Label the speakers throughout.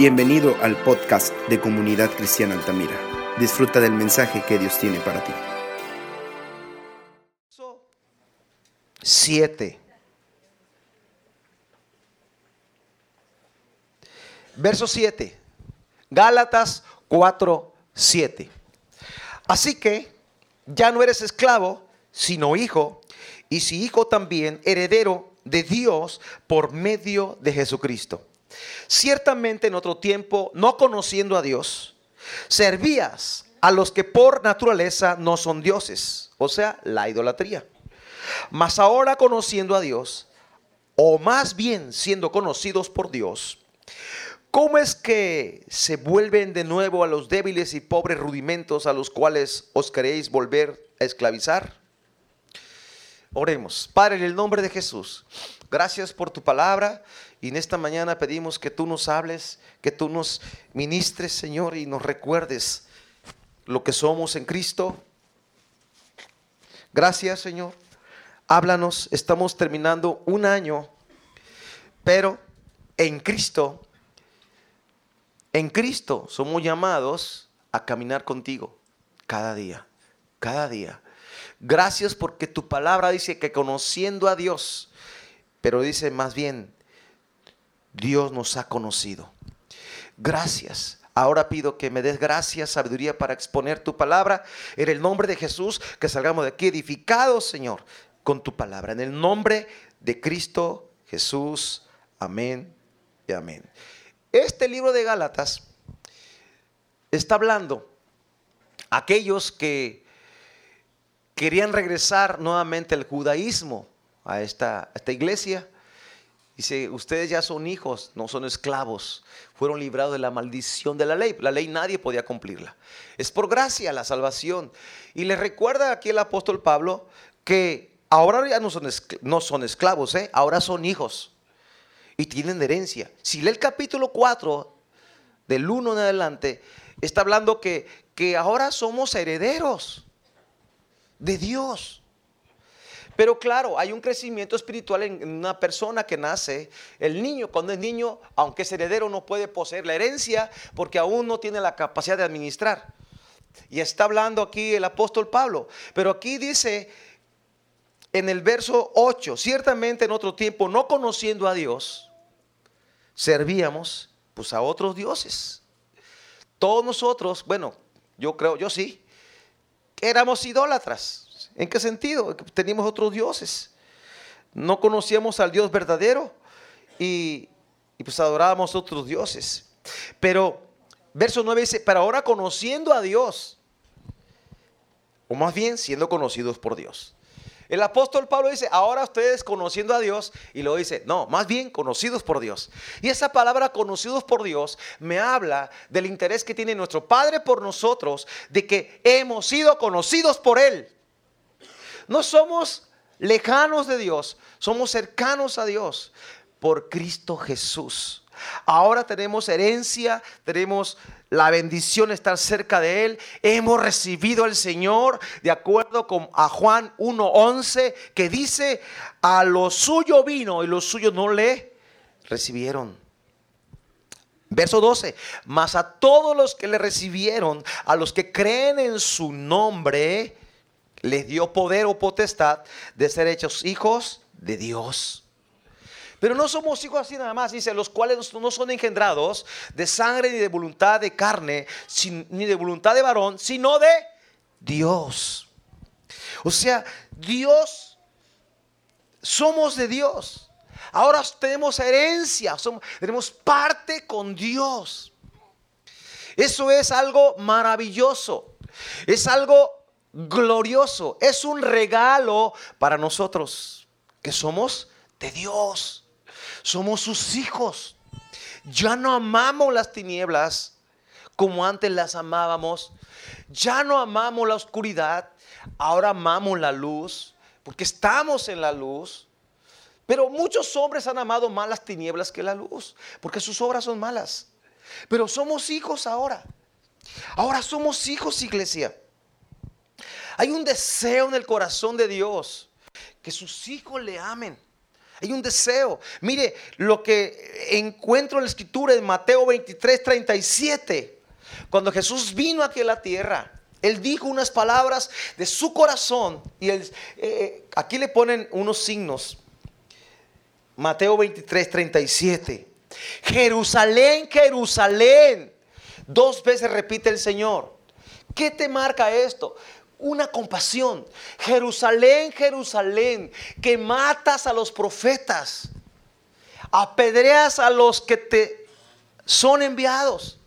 Speaker 1: Bienvenido al podcast de Comunidad Cristiana Altamira. Disfruta del mensaje que Dios tiene para ti.
Speaker 2: 7. Verso 7. Gálatas 4, 7. Así que ya no eres esclavo, sino hijo, y si hijo también, heredero de Dios por medio de Jesucristo. Ciertamente en otro tiempo, no conociendo a Dios, servías a los que por naturaleza no son dioses, o sea, la idolatría. Mas ahora conociendo a Dios, o más bien siendo conocidos por Dios, ¿cómo es que se vuelven de nuevo a los débiles y pobres rudimentos a los cuales os queréis volver a esclavizar? Oremos. Padre, en el nombre de Jesús, gracias por tu palabra y en esta mañana pedimos que tú nos hables, que tú nos ministres, Señor, y nos recuerdes lo que somos en Cristo. Gracias, Señor. Háblanos, estamos terminando un año, pero en Cristo, en Cristo somos llamados a caminar contigo cada día, cada día. Gracias porque tu palabra dice que conociendo a Dios, pero dice más bien, Dios nos ha conocido. Gracias. Ahora pido que me des gracias, sabiduría para exponer tu palabra. En el nombre de Jesús, que salgamos de aquí edificados, Señor, con tu palabra. En el nombre de Cristo Jesús. Amén y amén. Este libro de Gálatas está hablando a aquellos que querían regresar nuevamente al judaísmo, a esta, esta iglesia. Dice, ustedes ya son hijos, no son esclavos. Fueron librados de la maldición de la ley. La ley nadie podía cumplirla. Es por gracia la salvación. Y les recuerda aquí el apóstol Pablo que ahora ya no son, no son esclavos, ¿eh? ahora son hijos. Y tienen herencia. Si lee el capítulo 4, del 1 en adelante, está hablando que, que ahora somos herederos de Dios. Pero claro, hay un crecimiento espiritual en una persona que nace. El niño, cuando es niño, aunque es heredero, no puede poseer la herencia porque aún no tiene la capacidad de administrar. Y está hablando aquí el apóstol Pablo. Pero aquí dice en el verso 8, ciertamente en otro tiempo, no conociendo a Dios, servíamos pues a otros dioses. Todos nosotros, bueno, yo creo, yo sí, éramos idólatras. ¿En qué sentido? Teníamos otros dioses. No conocíamos al Dios verdadero y, pues adorábamos otros dioses. Pero verso 9 dice, pero ahora conociendo a Dios, o más bien siendo conocidos por Dios. El apóstol Pablo dice, ahora ustedes conociendo a Dios, y lo dice, no, más bien conocidos por Dios. Y esa palabra conocidos por Dios me habla del interés que tiene nuestro Padre por nosotros, de que hemos sido conocidos por Él. No somos lejanos de Dios, somos cercanos a Dios por Cristo Jesús. Ahora tenemos herencia, tenemos la bendición de estar cerca de Él. Hemos recibido al Señor de acuerdo con a Juan 1.11 que dice, a lo suyo vino y los suyos no le recibieron. Verso 12, mas a todos los que le recibieron, a los que creen en su nombre, les dio poder o potestad de ser hechos hijos de Dios. Pero no somos hijos así nada más, dice, los cuales no son engendrados de sangre ni de voluntad de carne, ni de voluntad de varón, sino de Dios. O sea, Dios, somos de Dios. Ahora tenemos herencia, somos, tenemos parte con Dios. Eso es algo maravilloso. Es algo glorioso. Es un regalo para nosotros que somos de Dios. Somos sus hijos. Ya no amamos las tinieblas como antes las amábamos. Ya no amamos la oscuridad. Ahora amamos la luz porque estamos en la luz. Pero muchos hombres han amado más las tinieblas que la luz porque sus obras son malas. Pero somos hijos ahora. Ahora somos hijos, iglesia. Hay un deseo en el corazón de Dios que sus hijos le amen. Hay un deseo. Mire lo que encuentro en la escritura en Mateo 23, 37. Cuando Jesús vino aquí a la tierra, Él dijo unas palabras de su corazón. Y él, eh, aquí le ponen unos signos. Mateo 23, 37. Jerusalén, Jerusalén. Dos veces repite el Señor. ¿Qué te marca esto? Una compasión. Jerusalén, Jerusalén, que matas a los profetas, apedreas a los que te son enviados.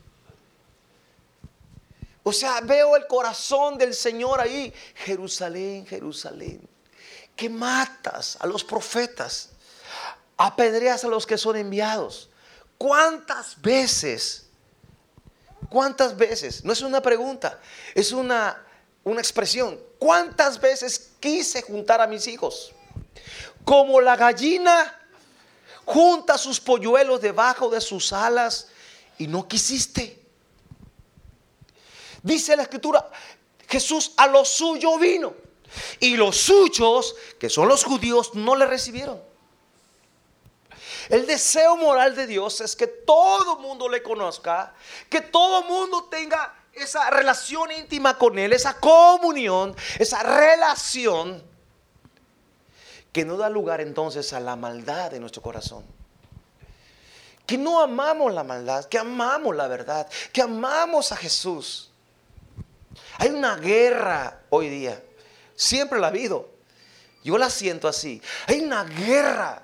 Speaker 2: O sea, veo el corazón del Señor ahí. Jerusalén, Jerusalén, que matas a los profetas, apedreas a los que son enviados. ¿Cuántas veces ¿Cuántas veces? No es una pregunta, es una, una expresión. ¿Cuántas veces quise juntar a mis hijos? Como la gallina junta sus polluelos debajo de sus alas y no quisiste. Dice la escritura, Jesús a lo suyo vino y los suyos, que son los judíos, no le recibieron. El deseo moral de Dios es que todo mundo le conozca, que todo mundo tenga esa relación íntima con Él, esa comunión, esa relación que no da lugar entonces a la maldad de nuestro corazón. Que no amamos la maldad, que amamos la verdad, que amamos a Jesús. Hay una guerra hoy día, siempre la ha habido. Yo la siento así. Hay una guerra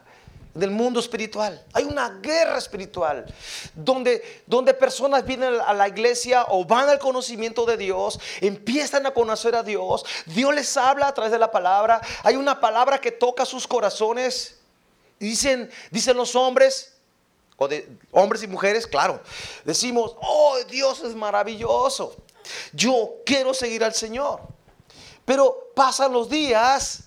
Speaker 2: del mundo espiritual. Hay una guerra espiritual donde, donde personas vienen a la iglesia o van al conocimiento de Dios, empiezan a conocer a Dios, Dios les habla a través de la palabra, hay una palabra que toca sus corazones. Dicen, dicen los hombres, o de hombres y mujeres, claro, decimos, oh, Dios es maravilloso. Yo quiero seguir al Señor. Pero pasan los días,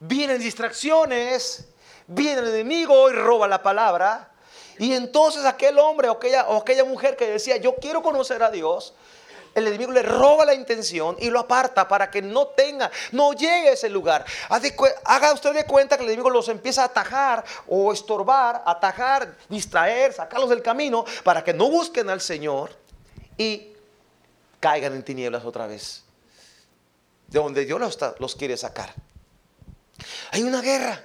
Speaker 2: vienen distracciones, viene el enemigo y roba la palabra. Y entonces aquel hombre o aquella, o aquella mujer que decía, yo quiero conocer a Dios, el enemigo le roba la intención y lo aparta para que no tenga, no llegue a ese lugar. Haga usted de cuenta que el enemigo los empieza a atajar o estorbar, atajar, distraer, sacarlos del camino para que no busquen al Señor y caigan en tinieblas otra vez. De donde Dios los, los quiere sacar. Hay una guerra.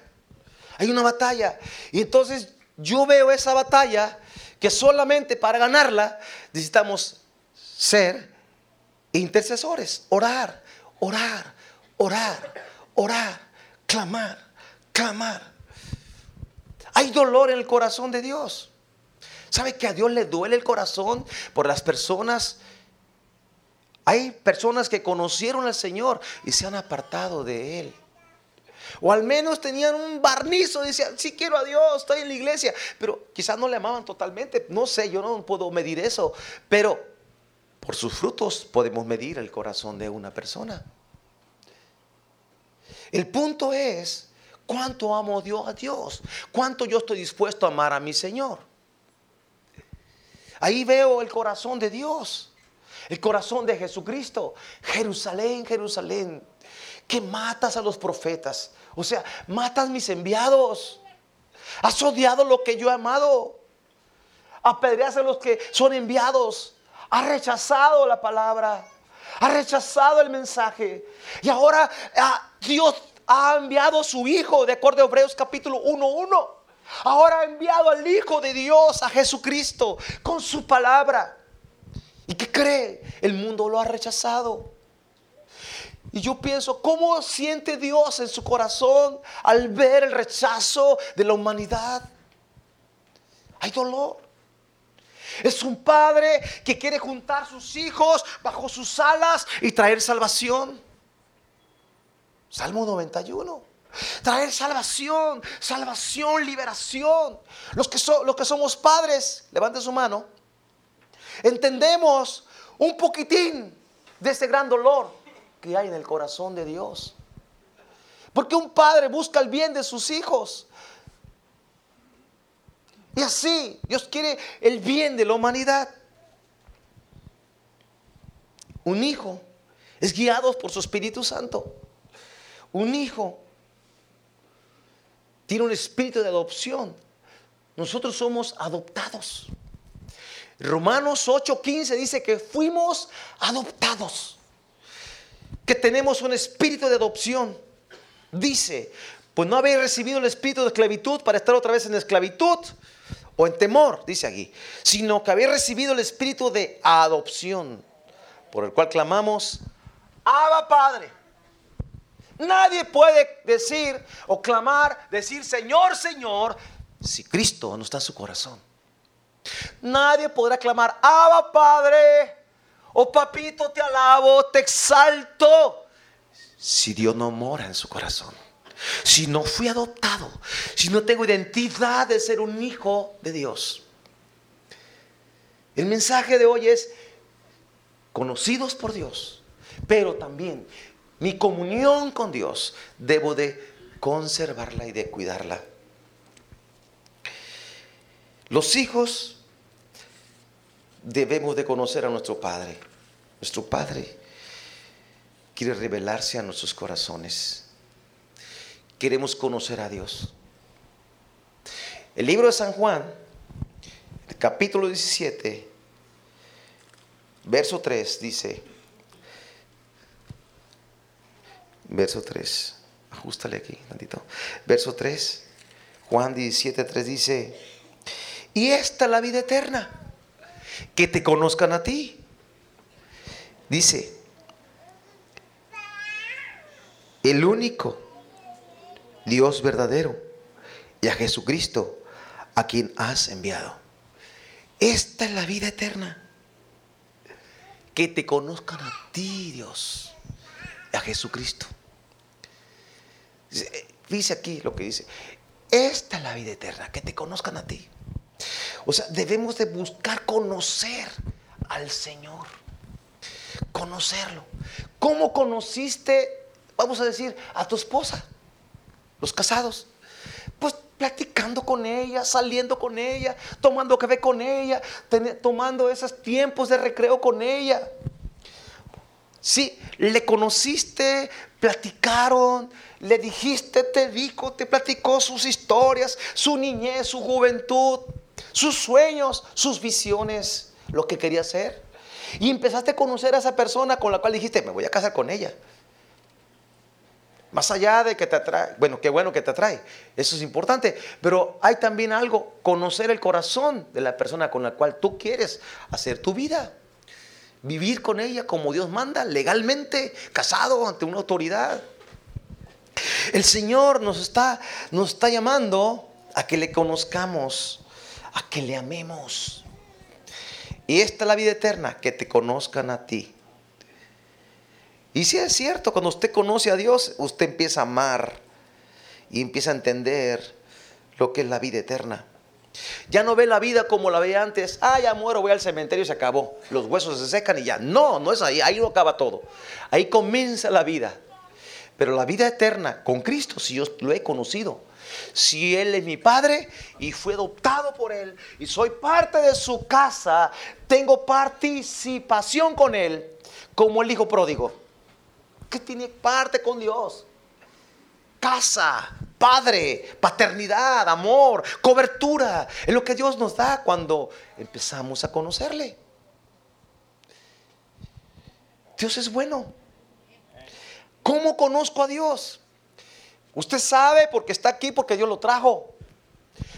Speaker 2: Hay una batalla. Y entonces yo veo esa batalla que solamente para ganarla necesitamos ser intercesores, orar, orar, orar, orar, clamar, clamar. Hay dolor en el corazón de Dios. ¿Sabe que a Dios le duele el corazón por las personas? Hay personas que conocieron al Señor y se han apartado de Él. O al menos tenían un barnizo, decían, sí quiero a Dios, estoy en la iglesia. Pero quizás no le amaban totalmente. No sé, yo no puedo medir eso. Pero por sus frutos podemos medir el corazón de una persona. El punto es, ¿cuánto amo Dios a Dios? ¿Cuánto yo estoy dispuesto a amar a mi Señor? Ahí veo el corazón de Dios, el corazón de Jesucristo. Jerusalén, Jerusalén, que matas a los profetas. O sea, matas mis enviados. Has odiado lo que yo he amado. Apedreas a los que son enviados. Has rechazado la palabra. Has rechazado el mensaje. Y ahora ah, Dios ha enviado a su Hijo, de acuerdo a Hebreos capítulo 1.1. Ahora ha enviado al Hijo de Dios, a Jesucristo, con su palabra. ¿Y qué cree? El mundo lo ha rechazado. Y yo pienso, ¿cómo siente Dios en su corazón al ver el rechazo de la humanidad? Hay dolor. Es un padre que quiere juntar sus hijos bajo sus alas y traer salvación. Salmo 91. Traer salvación, salvación, liberación. Los que, los que somos padres, levanten su mano. Entendemos un poquitín de ese gran dolor que hay en el corazón de Dios. Porque un padre busca el bien de sus hijos. Y así Dios quiere el bien de la humanidad. Un hijo es guiado por su Espíritu Santo. Un hijo tiene un espíritu de adopción. Nosotros somos adoptados. Romanos 8:15 dice que fuimos adoptados, que tenemos un espíritu de adopción. Dice, pues no habéis recibido el espíritu de esclavitud para estar otra vez en esclavitud o en temor, dice aquí, sino que habéis recibido el espíritu de adopción, por el cual clamamos, Abba Padre. Nadie puede decir o clamar, decir Señor, Señor, si Cristo no está en su corazón. Nadie podrá clamar, Abba Padre, oh papito, te alabo, te exalto, si Dios no mora en su corazón. Si no fui adoptado, si no tengo identidad de ser un hijo de Dios. El mensaje de hoy es conocidos por Dios, pero también mi comunión con Dios debo de conservarla y de cuidarla. Los hijos debemos de conocer a nuestro Padre. Nuestro Padre quiere revelarse a nuestros corazones. Queremos conocer a Dios. El libro de San Juan, capítulo 17, verso 3 dice, verso 3, ajustale aquí, tantito. Verso 3, Juan 17, 3 dice, y esta es la vida eterna, que te conozcan a ti. Dice, el único Dios verdadero y a Jesucristo a quien has enviado. Esta es la vida eterna. Que te conozcan a ti, Dios, y a Jesucristo. Dice aquí lo que dice. Esta es la vida eterna, que te conozcan a ti. O sea, debemos de buscar conocer al Señor. Conocerlo. ¿Cómo conociste, vamos a decir, a tu esposa? Los casados. Pues platicando con ella, saliendo con ella, tomando café con ella, tomando esos tiempos de recreo con ella. Sí, le conociste, platicaron, le dijiste, te dijo, te platicó sus historias, su niñez, su juventud sus sueños, sus visiones, lo que quería hacer. Y empezaste a conocer a esa persona con la cual dijiste, me voy a casar con ella. Más allá de que te atrae, bueno, qué bueno que te atrae, eso es importante, pero hay también algo, conocer el corazón de la persona con la cual tú quieres hacer tu vida. Vivir con ella como Dios manda, legalmente, casado ante una autoridad. El Señor nos está, nos está llamando a que le conozcamos a que le amemos. Y esta es la vida eterna, que te conozcan a ti. Y si es cierto, cuando usted conoce a Dios, usted empieza a amar y empieza a entender lo que es la vida eterna. Ya no ve la vida como la veía antes. Ah, ya muero, voy al cementerio y se acabó. Los huesos se secan y ya. No, no es ahí. Ahí no acaba todo. Ahí comienza la vida. Pero la vida eterna con Cristo, si yo lo he conocido, si Él es mi Padre y fui adoptado por Él y soy parte de su casa, tengo participación con Él como el Hijo pródigo, que tiene parte con Dios. Casa, Padre, paternidad, amor, cobertura, es lo que Dios nos da cuando empezamos a conocerle. Dios es bueno. ¿Cómo conozco a Dios? Usted sabe porque está aquí, porque Dios lo trajo.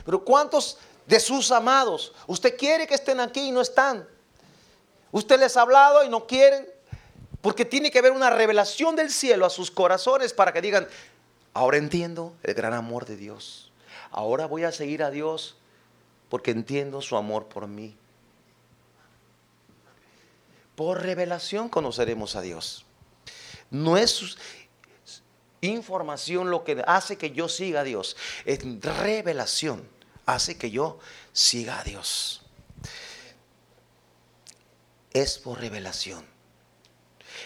Speaker 2: Pero ¿cuántos de sus amados usted quiere que estén aquí y no están? Usted les ha hablado y no quieren. Porque tiene que haber una revelación del cielo a sus corazones para que digan, ahora entiendo el gran amor de Dios. Ahora voy a seguir a Dios porque entiendo su amor por mí. Por revelación conoceremos a Dios. No es, información lo que hace que yo siga a Dios. Es revelación hace que yo siga a Dios. Es por revelación.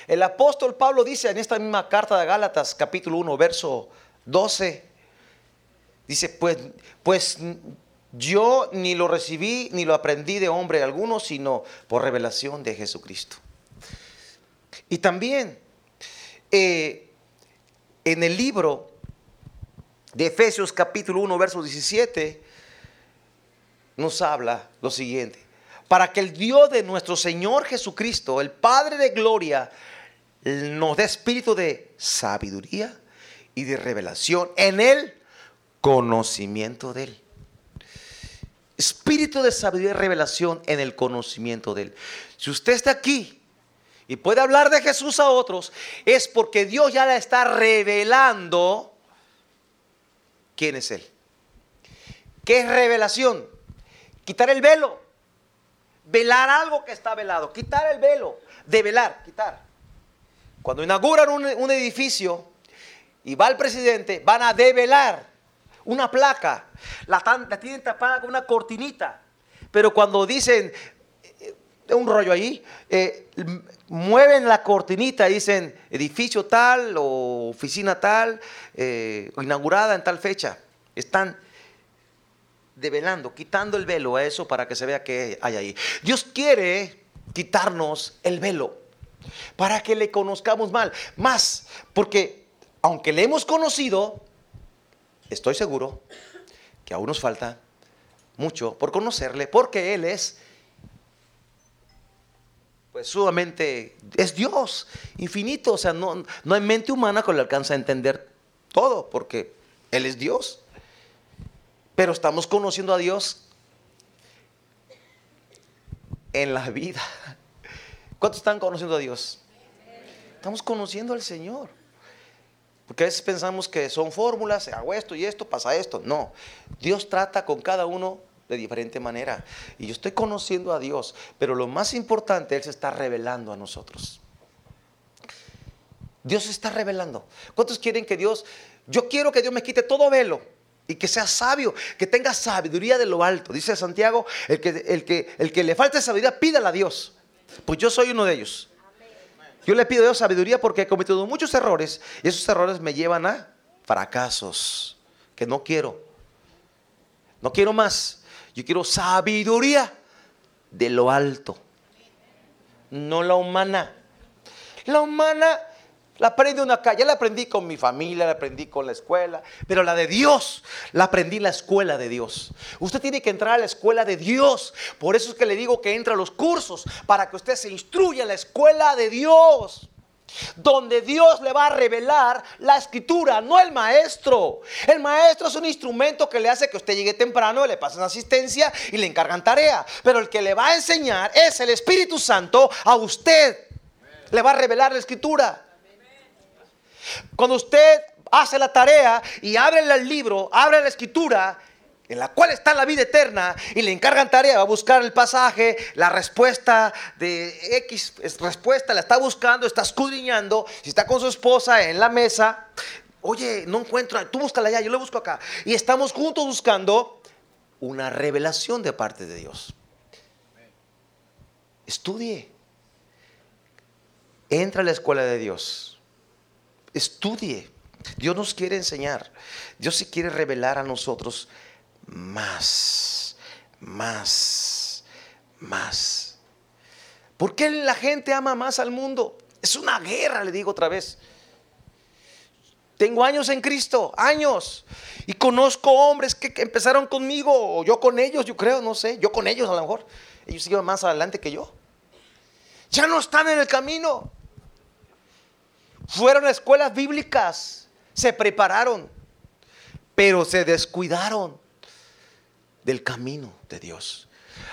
Speaker 2: El apóstol Pablo dice en esta misma carta de Gálatas, capítulo 1, verso 12, dice, pues, pues yo ni lo recibí ni lo aprendí de hombre alguno, sino por revelación de Jesucristo. Y también eh, en el libro de Efesios capítulo 1, verso 17, nos habla lo siguiente. Para que el Dios de nuestro Señor Jesucristo, el Padre de Gloria, nos dé espíritu de sabiduría y de revelación en el conocimiento de Él. Espíritu de sabiduría y revelación en el conocimiento de Él. Si usted está aquí y puede hablar de Jesús a otros, es porque Dios ya le está revelando quién es Él. ¿Qué es revelación? Quitar el velo. Velar algo que está velado. Quitar el velo. De velar, quitar. Cuando inauguran un, edificio y va el presidente, van a develar una placa. La, la tienen tapada con una cortinita. Pero cuando dicen eh, un rollo ahí, eh, mueven la cortinita dicen edificio tal o oficina tal, eh, inaugurada en tal fecha. Están develando, quitando el velo a eso para que se vea que hay ahí. Dios quiere quitarnos el velo para que le conozcamos mal, más, porque aunque le hemos conocido, estoy seguro que aún nos falta mucho por conocerle, porque Él es pues sumamente, es Dios, infinito, o sea, no, no hay mente humana que le alcanza a entender todo, porque Él es Dios. Pero estamos conociendo a Dios en la vida. ¿Cuántos están conociendo a Dios? Estamos conociendo al Señor. Porque a veces pensamos que son fórmulas, hago esto y esto, pasa esto. No, Dios trata con cada uno de diferente manera. Y yo estoy conociendo a Dios, pero lo más importante, Él se está revelando a nosotros. Dios se está revelando. ¿Cuántos quieren que Dios, yo quiero que Dios me quite todo velo? Y que sea sabio, que tenga sabiduría de lo alto. Dice Santiago, el que, el que, el que le falte sabiduría, pídala a Dios. Pues yo soy uno de ellos. Yo le pido a Dios sabiduría porque he cometido muchos errores y esos errores me llevan a fracasos que no quiero. No quiero más. Yo quiero sabiduría de lo alto, no la humana. La humana la aprendí una calle, ya la aprendí con mi familia, la aprendí con la escuela, pero la de Dios la aprendí en la escuela de Dios. Usted tiene que entrar a la escuela de Dios. Por eso es que le digo que entre a los cursos para que usted se instruya en la escuela de Dios donde Dios le va a revelar la escritura, no el maestro. El maestro es un instrumento que le hace que usted llegue temprano, le pasen asistencia y le encargan tarea. Pero el que le va a enseñar es el Espíritu Santo a usted. Le va a revelar la escritura. Cuando usted hace la tarea y abre el libro, abre la escritura, en la cual está la vida eterna y le encargan tarea, va a buscar el pasaje, la respuesta de X respuesta, la está buscando, está escudriñando, si está con su esposa en la mesa, oye, no encuentro, tú búscala allá, yo lo busco acá. Y estamos juntos buscando una revelación de parte de Dios. Estudie. Entra a la escuela de Dios. Estudie. Dios nos quiere enseñar. Dios se quiere revelar a nosotros más, más, más. ¿Por qué la gente ama más al mundo? Es una guerra, le digo otra vez. Tengo años en Cristo, años. Y conozco hombres que, empezaron conmigo, o yo con ellos, yo creo, no sé, yo con ellos a lo mejor. Ellos siguen más adelante que yo. Ya no están en el camino. Fueron a escuelas bíblicas, se prepararon, pero se descuidaron del camino de Dios.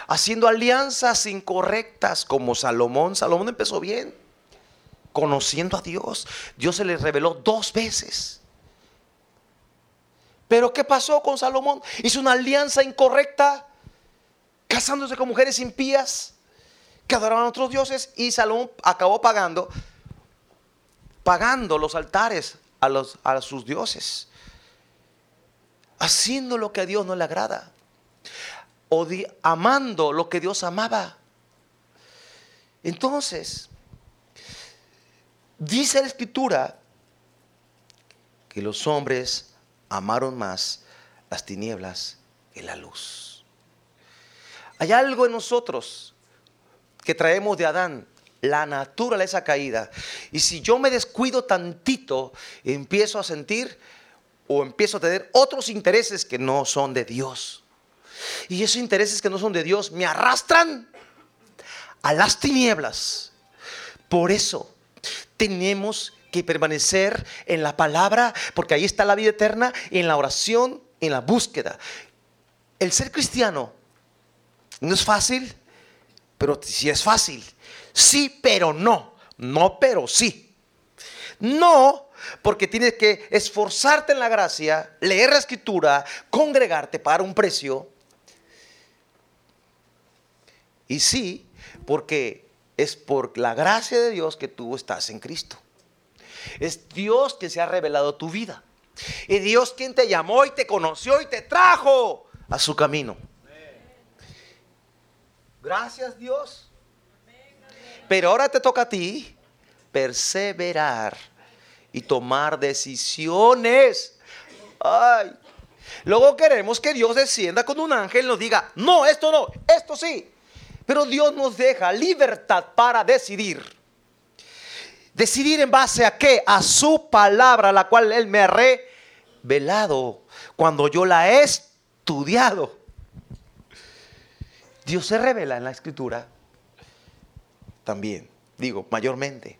Speaker 2: Haciendo alianzas incorrectas como Salomón. Salomón empezó bien, conociendo a Dios. Dios se le reveló dos veces. Pero ¿qué pasó con Salomón? Hizo una alianza incorrecta, casándose con mujeres impías que adoraban a otros dioses y Salomón acabó pagando, pagando los altares a, a sus dioses, haciendo lo que a Dios no le agrada amando lo que Dios amaba. Entonces, dice la escritura que los hombres amaron más las tinieblas que la luz. Hay algo en nosotros que traemos de Adán, la naturaleza caída. Y si yo me descuido tantito, empiezo a sentir o empiezo a tener otros intereses que no son de Dios. Y esos intereses que no son de Dios me arrastran a las tinieblas. Por eso tenemos que permanecer en la palabra, porque ahí está la vida eterna, en la oración, en la búsqueda. El ser cristiano no es fácil, pero sí es fácil. Sí, pero no. No, pero sí. No, porque tienes que esforzarte en la gracia, leer la escritura, congregarte, pagar un precio. Y sí, porque es por la gracia de Dios que tú estás en Cristo. Es Dios que se ha revelado tu vida. Y Dios quien te llamó y te conoció y te trajo a su camino. Gracias Dios. Pero ahora te toca a ti perseverar y tomar decisiones. Ay. Luego queremos que Dios descienda con un ángel y nos diga, no, esto no, esto sí. Pero Dios nos deja libertad para decidir. Decidir en base a qué? A su palabra, la cual Él me ha revelado cuando yo la he estudiado. Dios se revela en la escritura también, digo, mayormente.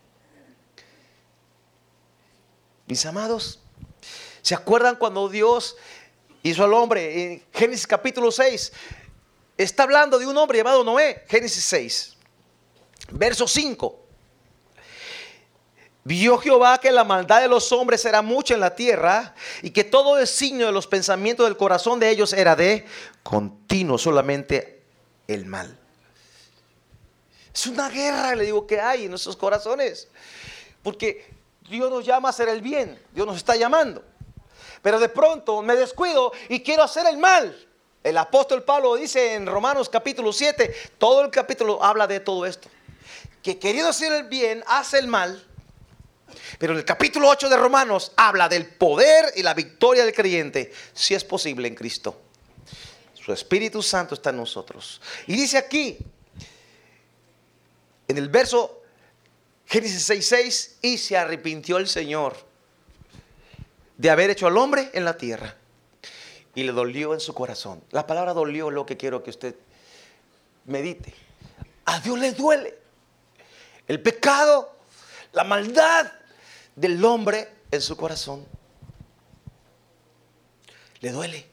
Speaker 2: Mis amados, ¿se acuerdan cuando Dios hizo al hombre en Génesis capítulo 6? Está hablando de un hombre llamado Noé, Génesis 6, verso 5. Vio Jehová que la maldad de los hombres era mucha en la tierra y que todo el signo de los pensamientos del corazón de ellos era de continuo, solamente el mal. Es una guerra, le digo, que hay en nuestros corazones. Porque Dios nos llama a hacer el bien, Dios nos está llamando. Pero de pronto me descuido y quiero hacer el mal. El apóstol Pablo dice en Romanos capítulo 7, todo el capítulo habla de todo esto. Que queriendo hacer el bien, hace el mal. Pero en el capítulo 8 de Romanos habla del poder y la victoria del creyente, si es posible en Cristo. Su Espíritu Santo está en nosotros. Y dice aquí, en el verso Génesis 6:6, y se arrepintió el Señor de haber hecho al hombre en la tierra. Y le dolió en su corazón. La palabra dolió lo que quiero que usted medite. A Dios le duele. El pecado, la maldad del hombre en su corazón. Le duele.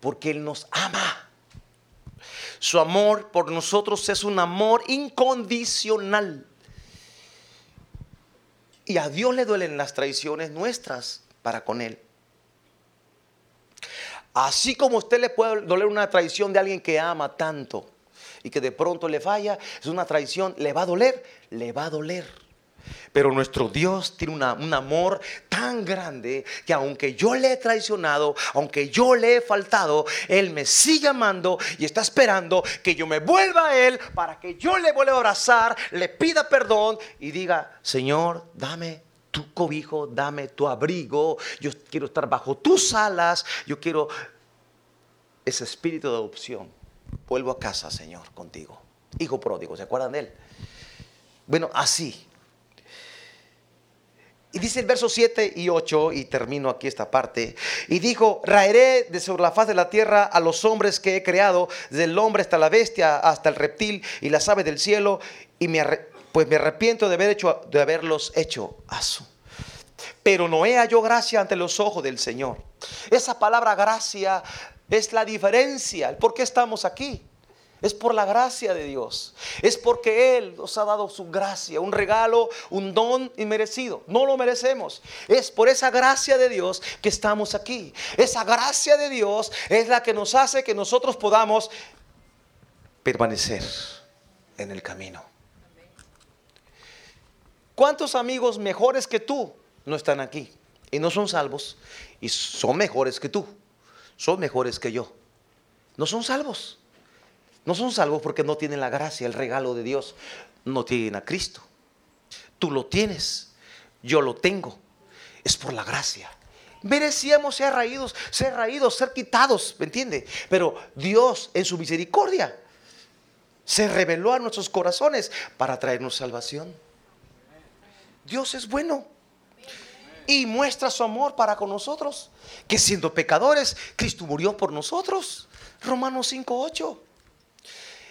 Speaker 2: Porque Él nos ama. Su amor por nosotros es un amor incondicional. Y a Dios le duelen las traiciones nuestras para con Él. Así como usted le puede doler una traición de alguien que ama tanto y que de pronto le falla, es una traición, le va a doler, le va a doler. Pero nuestro Dios tiene un amor tan grande que aunque yo le he traicionado, aunque yo le he faltado, Él me sigue amando y está esperando que yo me vuelva a Él para que yo le vuelva a abrazar, le pida perdón y diga, Señor, dame tu cobijo, dame tu abrigo, yo quiero estar bajo tus alas, yo quiero ese espíritu de adopción. Vuelvo a casa, Señor, contigo. Hijo pródigo, ¿se acuerdan de él? Bueno, así, y dice el verso 7 y 8, y termino aquí esta parte. Y dijo, raeré de sobre la faz de la tierra a los hombres que he creado, desde el hombre hasta la bestia, hasta el reptil y las aves del cielo, y me pues me arrepiento de, haber hecho, de haberlos hecho aso. Pero Noé halló gracia ante los ojos del Señor. Esa palabra gracia es la diferencia. ¿Por qué estamos aquí? Es por la gracia de Dios. Es porque Él nos ha dado su gracia, un regalo, un don inmerecido. No lo merecemos. Es por esa gracia de Dios que estamos aquí. Esa gracia de Dios es la que nos hace que nosotros podamos permanecer en el camino. ¿Cuántos amigos mejores que tú no están aquí? Y no son salvos. Y son mejores que tú. Son mejores que yo. No son salvos. No son salvos porque no tienen la gracia, el regalo de Dios. No tienen a Cristo. Tú lo tienes, yo lo tengo. Es por la gracia. Merecíamos ser raídos, ser raídos, ser quitados, ¿me entiende? Pero Dios en su misericordia se reveló a nuestros corazones para traernos salvación. Dios es bueno. Y muestra su amor para con nosotros. Que siendo pecadores, Cristo murió por nosotros. Romanos 5.8.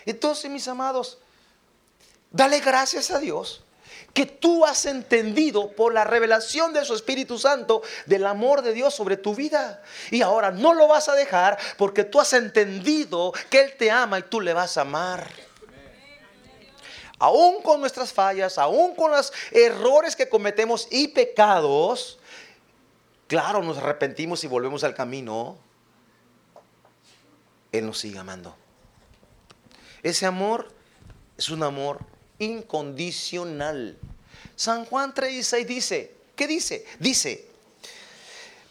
Speaker 2: Entonces, mis amados, dale gracias a Dios que tú has entendido por la revelación de su Espíritu Santo del amor de Dios sobre tu vida. Y ahora no lo vas a dejar porque tú has entendido que Él te ama y tú le vas a amar. Aún con nuestras fallas, aún con los errores que cometemos y pecados, claro, nos arrepentimos y volvemos al camino. Él nos sigue amando. Ese amor es un amor incondicional. San Juan 3:16 dice, ¿qué dice? Dice,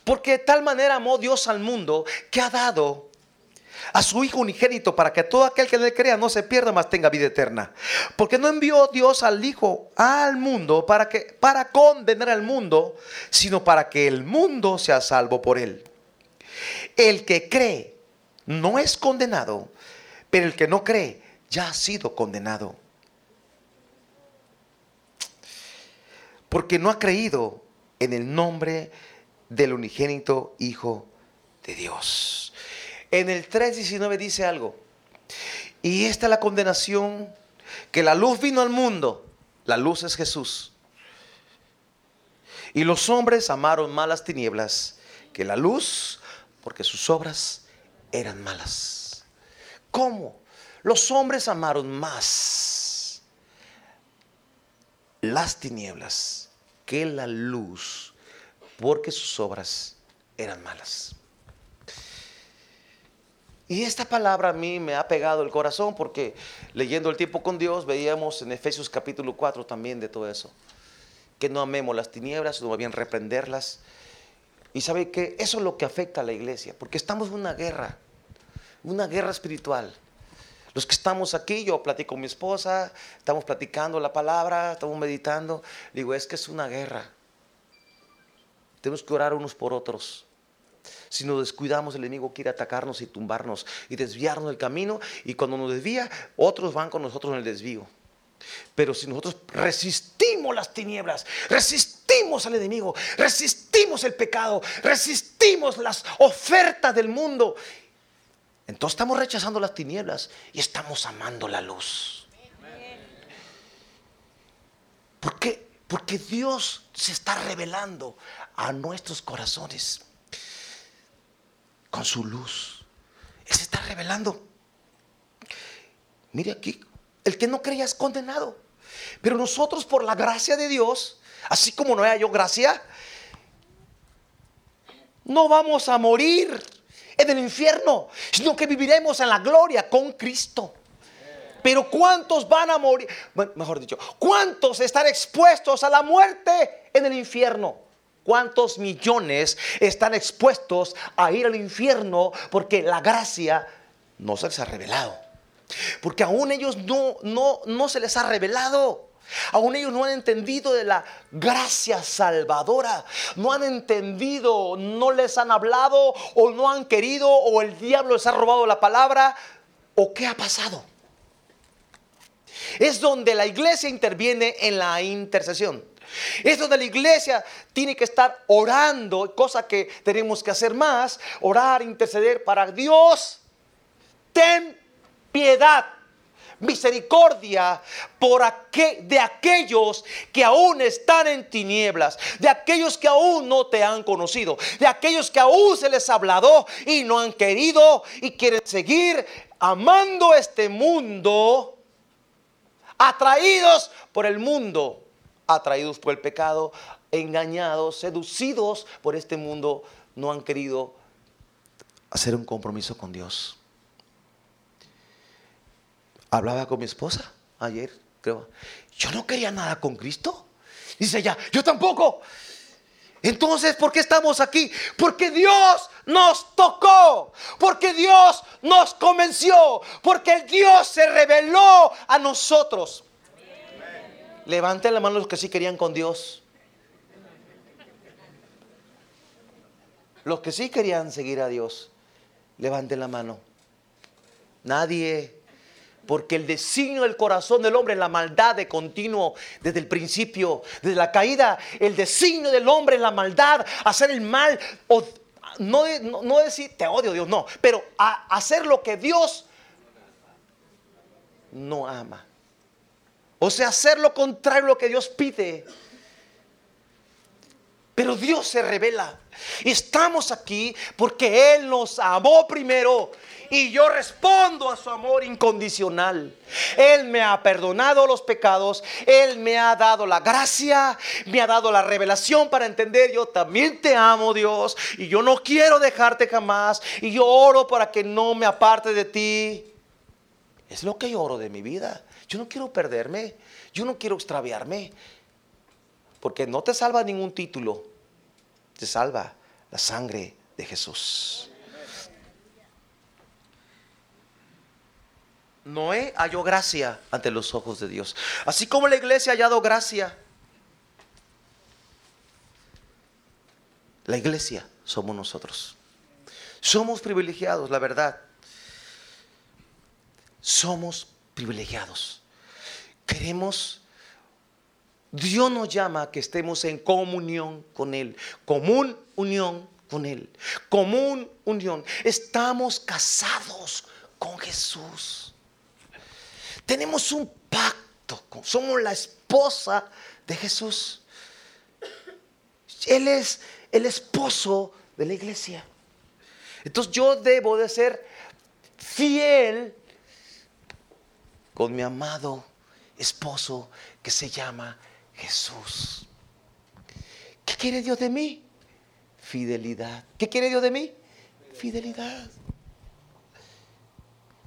Speaker 2: porque de tal manera amó Dios al mundo que ha dado a su Hijo unigénito para que todo aquel que le crea no se pierda, mas tenga vida eterna. Porque no envió Dios al Hijo al mundo para, que, para condenar al mundo, sino para que el mundo sea salvo por él. El que cree no es condenado, pero el que no cree ya ha sido condenado. Porque no ha creído en el nombre del unigénito Hijo de Dios. En el 3.19 dice algo. Y esta es la condenación, que la luz vino al mundo. La luz es Jesús. Y los hombres amaron más las tinieblas que la luz, porque sus obras eran malas. ¿Cómo? Los hombres amaron más las tinieblas que la luz, porque sus obras eran malas. Y esta palabra a mí me ha pegado el corazón porque leyendo el tiempo con Dios veíamos en Efesios capítulo 4 también de todo eso. Que no amemos las tinieblas, sino bien reprenderlas. Y sabe que eso es lo que afecta a la iglesia, porque estamos en una guerra, una guerra espiritual. Los que estamos aquí, yo platico con mi esposa, estamos platicando la palabra, estamos meditando. Digo, es que es una guerra. Tenemos que orar unos por otros. Si nos descuidamos, el enemigo quiere atacarnos y tumbarnos y desviarnos del camino. Y cuando nos desvía, otros van con nosotros en el desvío. Pero si nosotros resistimos las tinieblas, resistimos al enemigo, resistimos el pecado, resistimos las ofertas del mundo entonces estamos rechazando las tinieblas y estamos amando la luz. ¿Por qué? Porque Dios se está revelando a nuestros corazones con su luz. Él se está revelando. Mire aquí, el que no creía es condenado. Pero nosotros por la gracia de Dios, así como no haya gracia, no vamos a morir en el infierno, sino que viviremos en la gloria con Cristo. Pero ¿cuántos van a morir? mejor dicho, ¿cuántos están expuestos a la muerte en el infierno? ¿Cuántos millones están expuestos a ir al infierno porque la gracia no se les ha revelado? Porque aún ellos no, no, no se les ha revelado. Aún ellos no han entendido de la gracia salvadora. No han entendido, no les han hablado o no han querido o el diablo les ha robado la palabra o qué ha pasado. Es donde la iglesia interviene en la intercesión. Es donde la iglesia tiene que estar orando, cosa que tenemos que hacer más, orar, interceder para Dios. Ten piedad misericordia por de aquellos que aún están en tinieblas, de aquellos que aún no te han conocido, de aquellos que aún se les ha hablado y no han querido y quieren seguir amando este mundo, atraídos por el mundo, atraídos por el pecado, engañados, seducidos por este mundo, no han querido hacer un compromiso con Dios. Hablaba con mi esposa ayer, creo. Yo no quería nada con Cristo. Dice ella, yo tampoco. Entonces, ¿por qué estamos aquí? Porque Dios nos tocó, porque Dios nos convenció, porque el Dios se reveló a nosotros. Levanten la mano los que sí querían con Dios. Los que sí querían seguir a Dios, levanten la mano. Nadie Porque el designio del corazón del hombre es la maldad de continuo desde el principio, desde la caída. El designio del hombre es la maldad, hacer el mal. O, no, no, decir te odio Dios, no. Pero hacer lo que Dios no ama. O sea, hacer lo contrario a lo que Dios pide. Pero Dios se revela. Estamos aquí porque Él nos amó primero y yo respondo a su amor incondicional. Él me ha perdonado los pecados, Él me ha dado la gracia, me ha dado la revelación para entender, yo también te amo Dios y yo no quiero dejarte jamás y yo oro para que no me aparte de ti. Es lo que yo oro de mi vida. Yo no quiero perderme, yo no quiero extraviarme, porque no te salva ningún título, te salva la sangre de Jesús. Noé halló gracia ante los ojos de Dios. Así como la iglesia ha hallado gracia. La iglesia somos nosotros. Somos privilegiados, la verdad. Somos privilegiados. Queremos, Dios nos llama a que estemos en comunión con Él. Común unión con Él. Común unión. Estamos casados con Jesús. Tenemos un pacto, somos la esposa de Jesús. Él es el esposo de la iglesia. Entonces yo debo de ser fiel con mi amado esposo que se llama Jesús. ¿Qué quiere Dios de mí? Fidelidad. ¿Qué quiere Dios de mí? Fidelidad.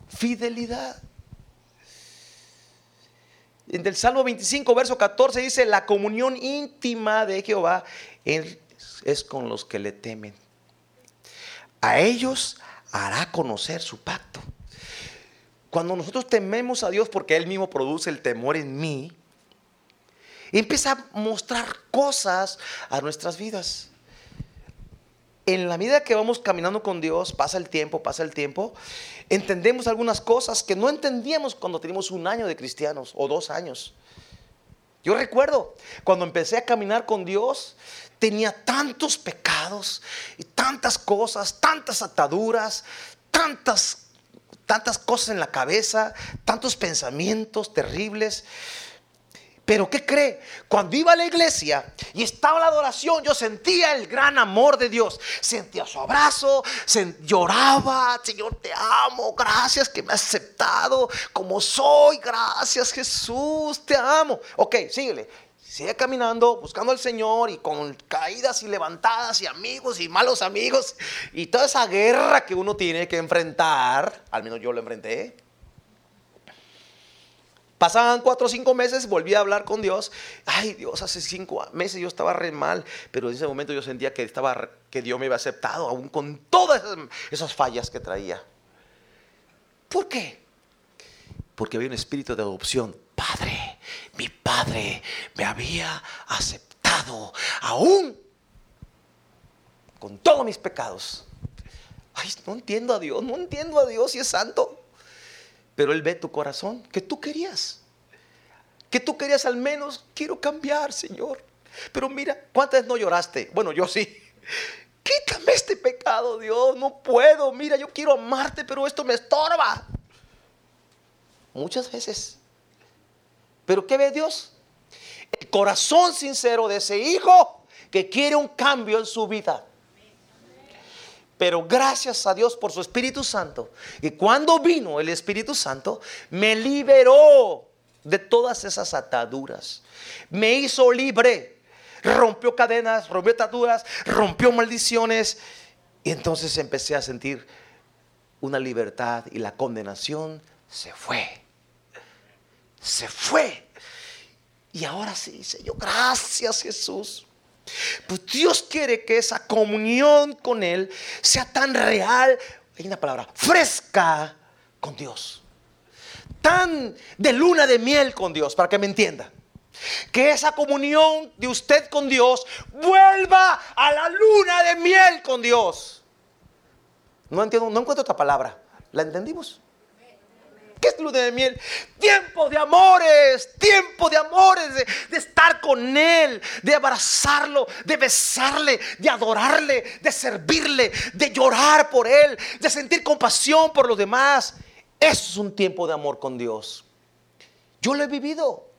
Speaker 2: Fidelidad. En el Salmo 25, verso 14 dice, la comunión íntima de Jehová es con los que le temen. A ellos hará conocer su pacto. Cuando nosotros tememos a Dios porque Él mismo produce el temor en mí, empieza a mostrar cosas a nuestras vidas. En la medida que vamos caminando con Dios, pasa el tiempo, pasa el tiempo, entendemos algunas cosas que no entendíamos cuando teníamos un año de cristianos o dos años. Yo recuerdo cuando empecé a caminar con Dios, tenía tantos pecados y tantas cosas, tantas ataduras, tantas, tantas cosas en la cabeza, tantos pensamientos terribles. Pero ¿qué cree? Cuando iba a la iglesia y estaba la adoración, yo sentía el gran amor de Dios. Sentía su abrazo, lloraba, Señor, te amo, gracias que me has aceptado como soy, gracias Jesús, te amo. Ok, síguele. Sigue caminando, buscando al Señor y con caídas y levantadas y amigos y malos amigos y toda esa guerra que uno tiene que enfrentar, al menos yo lo enfrenté Pasaban cuatro o cinco meses, volví a hablar con Dios. Ay, Dios, hace cinco meses yo estaba re mal, pero en ese momento yo sentía que, estaba, que Dios me había aceptado, aún con todas esas, fallas que traía. ¿Por qué? Porque había un espíritu de adopción. Padre, mi padre me había aceptado, aún con todos mis pecados. Ay, no entiendo a Dios, no entiendo a Dios si es santo. Pero Él ve tu corazón, que tú querías. Que tú querías al menos, quiero cambiar, Señor. Pero mira, ¿cuántas no lloraste? Bueno, yo sí. Quítame este pecado, Dios, no puedo. Mira, yo quiero amarte, pero esto me estorba. Muchas veces. Pero ¿qué ve Dios? El corazón sincero de ese hijo que quiere un cambio en su vida. Pero gracias a Dios por su Espíritu Santo. Y cuando vino el Espíritu Santo, me liberó de todas esas ataduras. Me hizo libre. Rompió cadenas, rompió ataduras, rompió maldiciones. Y entonces empecé a sentir una libertad y la condenación se fue. Se fue. Y ahora sí, Señor, gracias Jesús. Pues Dios quiere que esa comunión con Él sea tan real, hay una palabra, fresca con Dios. Tan de luna de miel con Dios, para que me entienda. Que esa comunión de usted con Dios vuelva a la luna de miel con Dios. No entiendo, no encuentro otra palabra. ¿La entendimos? ¿Qué es luna de miel? Tiempo de amores, tiempo de amores, de, de estar con Él, de abrazarlo, de besarle, de adorarle, de servirle, de llorar por Él, de sentir compasión por los demás. Eso es un tiempo de amor con Dios. Yo lo he vivido.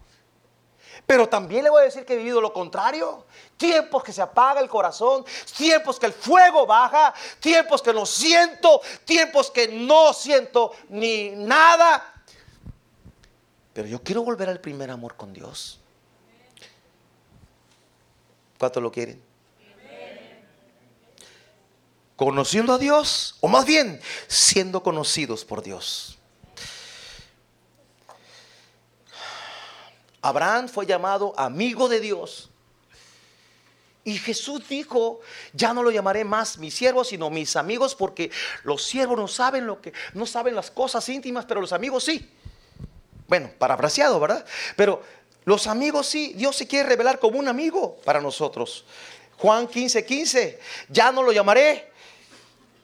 Speaker 2: Pero también le voy a decir que he vivido lo contrario. Tiempos que se apaga el corazón, tiempos que el fuego baja, tiempos que no siento, tiempos que no siento ni nada. Pero yo quiero volver al primer amor con Dios. ¿Cuánto lo quieren? Conociendo a Dios, o más bien siendo conocidos por Dios. Abraham fue llamado amigo de Dios. Y Jesús dijo, ya no lo llamaré más mis siervos, sino mis amigos, porque los siervos no saben lo que, no saben las cosas íntimas, pero los amigos sí. Bueno, parafraseado, ¿verdad? Pero los amigos sí, Dios se quiere revelar como un amigo para nosotros. Juan 15, 15, ya no lo llamaré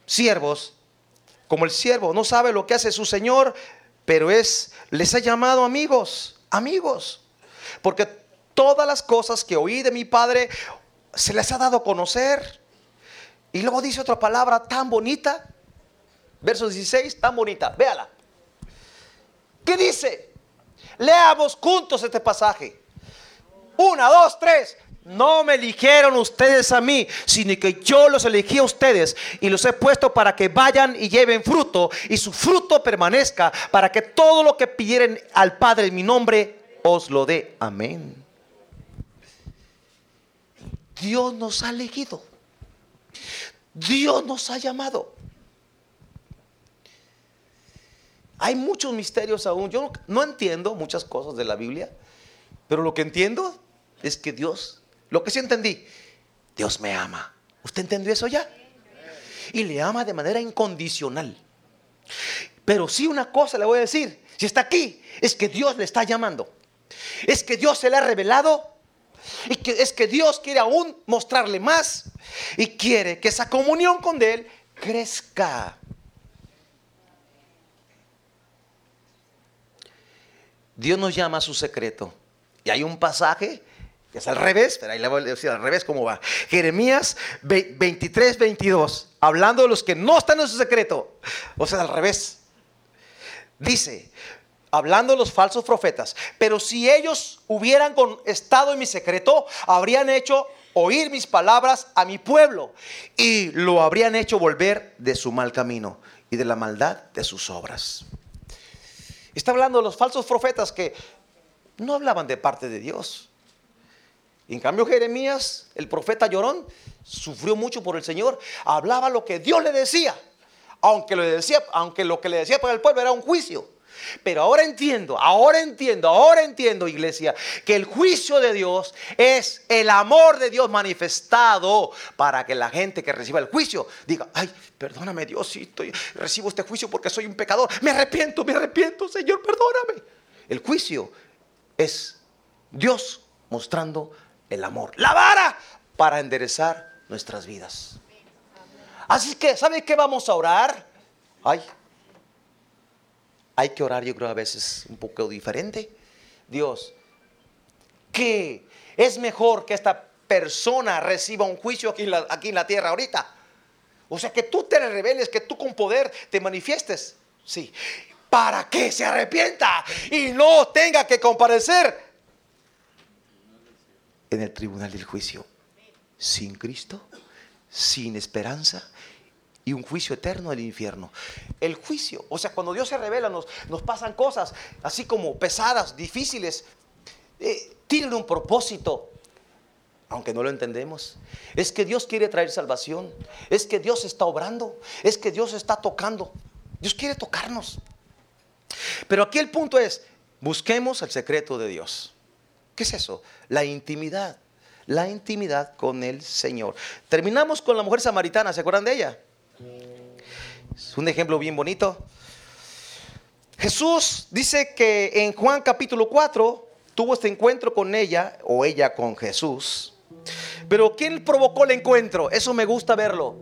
Speaker 2: siervos, como el siervo no sabe lo que hace su Señor, pero es, les ha llamado amigos, amigos. Porque todas las cosas que oí de mi Padre se les ha dado a conocer. Y luego dice otra palabra tan bonita. Verso 16, tan bonita. Véala. ¿Qué dice? Leamos juntos este pasaje. Una, dos, tres. No me eligieron ustedes a mí, sino que yo los elegí a ustedes y los he puesto para que vayan y lleven fruto y su fruto permanezca, para que todo lo que pidieren al Padre en mi nombre, os lo dé. Amén. Dios nos ha elegido. Dios nos ha llamado. Hay muchos misterios aún. Yo no, entiendo muchas cosas de la Biblia, pero lo que entiendo es que Dios, lo que sí entendí, Dios me ama. ¿Usted entendió eso ya? Y le ama de manera incondicional. Pero sí una cosa le voy a decir, si está aquí, es que Dios le está llamando. Es que Dios se le ha revelado y que es que Dios quiere aún mostrarle más y quiere que esa comunión con Él crezca. Dios nos llama a su secreto. Y hay un pasaje que es al revés, pero ahí le voy a decir al revés cómo va. Jeremías 23, 22, hablando de los que no están en su secreto. O sea, al revés. Dice, hablando los falsos profetas, pero si ellos hubieran estado en mi secreto, habrían hecho oír mis palabras a mi pueblo y lo habrían hecho volver de su mal camino y de la maldad de sus obras. Está hablando de los falsos profetas que no hablaban de parte de Dios. en cambio Jeremías, el profeta llorón, sufrió mucho por el Señor, hablaba lo que Dios le decía, aunque lo, decía, aunque lo que le decía para el pueblo era un juicio. Pero ahora entiendo, ahora entiendo, ahora entiendo, iglesia, que el juicio de Dios es el amor de Dios manifestado para que la gente que reciba el juicio diga, ay, perdóname Dios, si estoy, recibo este juicio porque soy un pecador, me arrepiento, me arrepiento, Señor, perdóname. El juicio es Dios mostrando el amor, la vara para enderezar nuestras vidas. Así que, ¿sabe qué vamos a orar? Ay, hay que orar, yo creo, a veces un poco diferente. Dios, ¿qué es mejor que esta persona reciba un juicio aquí en, la, tierra ahorita? O sea, que tú te reveles, que tú con poder te manifiestes. Sí. Para que se arrepienta y no tenga que comparecer en el tribunal del juicio. Sin Cristo, sin esperanza y un juicio eterno del infierno. El juicio, o sea, cuando Dios se revela nos, pasan cosas así como pesadas, difíciles, eh, tienen un propósito, aunque no lo entendemos. Es que Dios quiere traer salvación, es que Dios está obrando, es que Dios está tocando, Dios quiere tocarnos. Pero aquí el punto es, busquemos el secreto de Dios. ¿Qué es eso? La intimidad. La intimidad con el Señor. Terminamos con la mujer samaritana, ¿se acuerdan de ella? Es un ejemplo bien bonito. Jesús dice que en Juan capítulo 4 tuvo este encuentro con ella o ella con Jesús. Pero ¿quién provocó el encuentro? Eso me gusta verlo.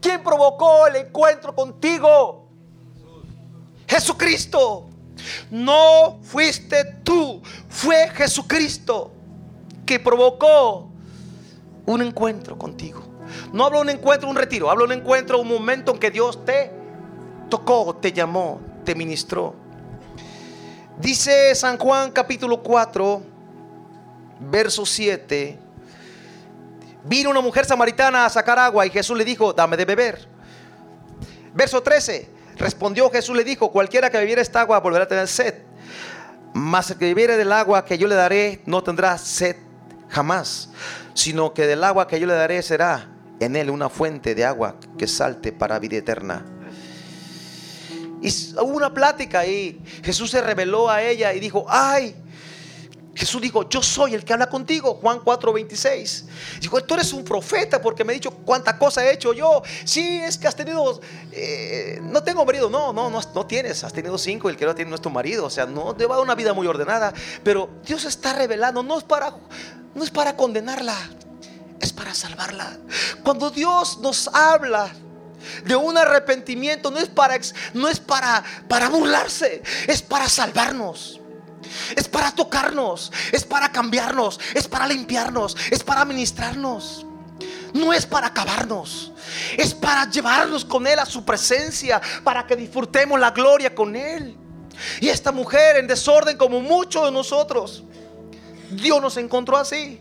Speaker 2: ¿Quién provocó el encuentro contigo? Jesucristo. No fuiste tú, fue Jesucristo que provocó un encuentro contigo. No hablo un encuentro, un retiro, hablo un encuentro, un momento en que Dios te tocó, te llamó, te ministró. Dice San Juan capítulo 4, verso 7. Vino una mujer samaritana a sacar agua y Jesús le dijo, dame de beber. Verso 13. Respondió Jesús le dijo, cualquiera que bebiera esta agua volverá a tener sed. Mas el que bebiere del agua que yo le daré no tendrá sed jamás, sino que del agua que yo le daré será en él una fuente de agua que salte para vida eterna. Y hubo una plática y Jesús se reveló a ella y dijo, ay, Jesús dijo, yo soy el que habla contigo, Juan 4:26. Dijo, tú eres un profeta porque me ha dicho cuánta cosa he hecho yo. Sí, es que has tenido, eh, no tengo marido, no, no, no, no tienes, has tenido cinco y el que no tiene no es tu marido. O sea, no te va a dar una vida muy ordenada. Pero Dios está revelando, no es para, no es para condenarla, es para salvarla. Cuando Dios nos habla de un arrepentimiento, no es para, no es para, para burlarse, es para salvarnos. Es para tocarnos, es para cambiarnos, es para limpiarnos, es para ministrarnos. No es para acabarnos, es para llevarnos con Él a su presencia, para que disfrutemos la gloria con Él. Y esta mujer en desorden como muchos de nosotros, Dios nos encontró así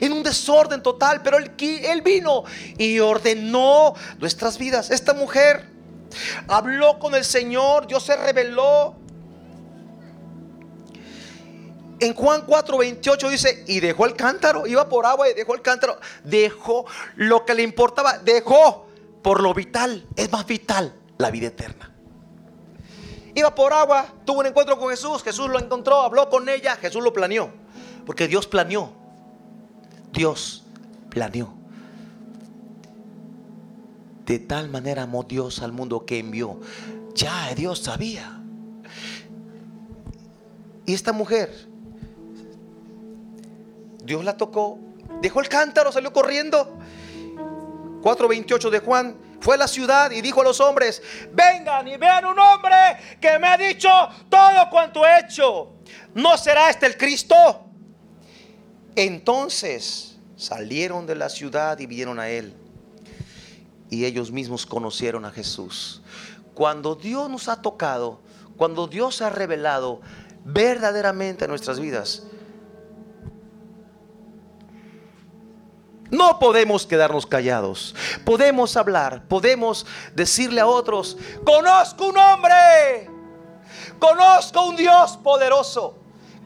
Speaker 2: en un desorden total, pero él, vino y ordenó nuestras vidas. Esta mujer habló con el Señor, Dios se reveló en Juan 4, 28 dice, y dejó el cántaro, iba por agua y dejó el cántaro, dejó lo que le importaba, dejó por lo vital, es más vital la vida eterna. Iba por agua, tuvo un encuentro con Jesús, Jesús lo encontró, habló con ella, Jesús lo planeó, porque Dios planeó, Dios planeó. De tal manera amó Dios al mundo que envió. Ya Dios sabía. Y esta mujer Dios la tocó, dejó el cántaro, salió corriendo. 4.28 de Juan fue a la ciudad y dijo a los hombres, vengan y vean un hombre que me ha dicho todo cuanto he hecho. ¿No será este el Cristo? Entonces salieron de la ciudad y vinieron a él. Y ellos mismos conocieron a Jesús. Cuando Dios nos ha tocado, cuando Dios se ha revelado verdaderamente nuestras vidas, No podemos quedarnos callados. Podemos hablar, podemos decirle a otros, conozco un hombre, conozco un Dios poderoso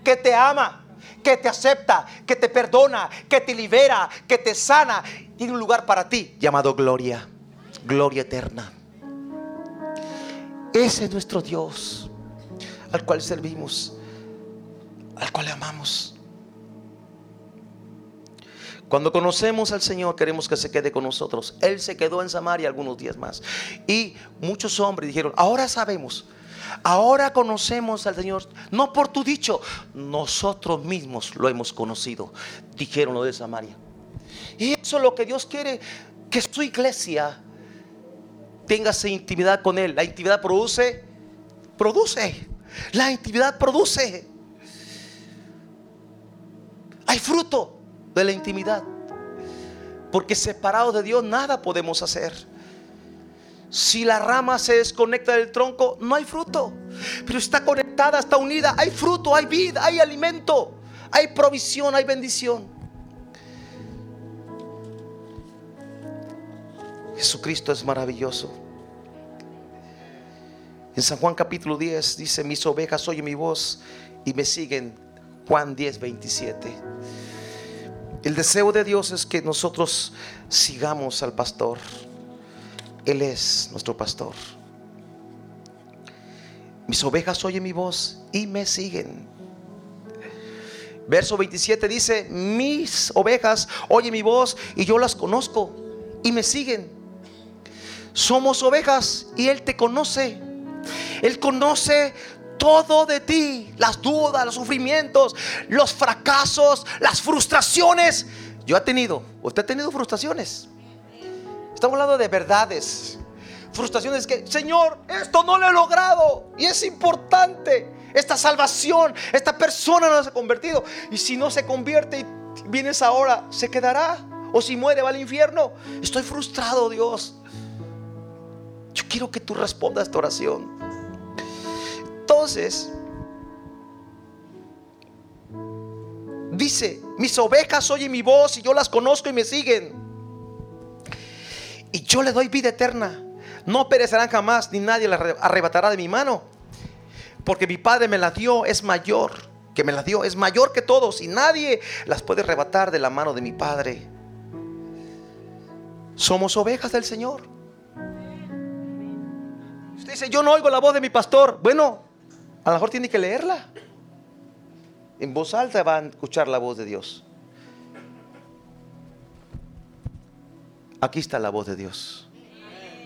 Speaker 2: que te ama, que te acepta, que te perdona, que te libera, que te sana. Tiene un lugar para ti llamado gloria, gloria eterna. Ese es nuestro Dios al cual servimos, al cual amamos. Cuando conocemos al Señor queremos que se quede con nosotros. Él se quedó en Samaria algunos días más. Y muchos hombres dijeron, ahora sabemos, ahora conocemos al Señor, no por tu dicho, nosotros mismos lo hemos conocido, dijeron lo de Samaria. Y eso es lo que Dios quiere, que su iglesia tenga esa intimidad con Él. La intimidad produce, produce. La intimidad produce. Hay fruto de la intimidad. Porque separados de Dios nada podemos hacer. Si la rama se desconecta del tronco, no hay fruto. Pero está conectada, está unida. Hay fruto, hay vida, hay alimento, hay provisión, hay bendición. Jesucristo es maravilloso. En San Juan capítulo 10 dice, mis ovejas oyen mi voz y me siguen. Juan 10, 27. El deseo de Dios es que nosotros sigamos al pastor. Él es nuestro pastor. Mis ovejas oyen mi voz y me siguen. Verso 27 dice, mis ovejas oyen mi voz y yo las conozco y me siguen. Somos ovejas y Él te conoce. Él conoce todo de ti, las dudas, los sufrimientos, los fracasos, las frustraciones. Yo he tenido, usted ha tenido frustraciones. Estamos hablando de verdades, frustraciones que, Señor, esto no lo he logrado y es importante. Esta salvación, esta persona no se ha convertido. Y si no se convierte y vienes ahora, ¿se quedará? O si muere, va al infierno. Estoy frustrado, Dios. Yo quiero que tú respondas esta oración. Entonces, dice, mis ovejas oyen mi voz y yo las conozco y me siguen. Y yo le doy vida eterna. No perecerán jamás, ni nadie las arrebatará de mi mano. Porque mi Padre me la dio, es mayor que me la dio, es mayor que todos y nadie las puede arrebatar de la mano de mi Padre. Somos ovejas del Señor. Usted dice, yo no oigo la voz de mi pastor. Bueno, a lo mejor tiene que leerla. En voz alta van a escuchar la voz de Dios. Aquí está la voz de Dios.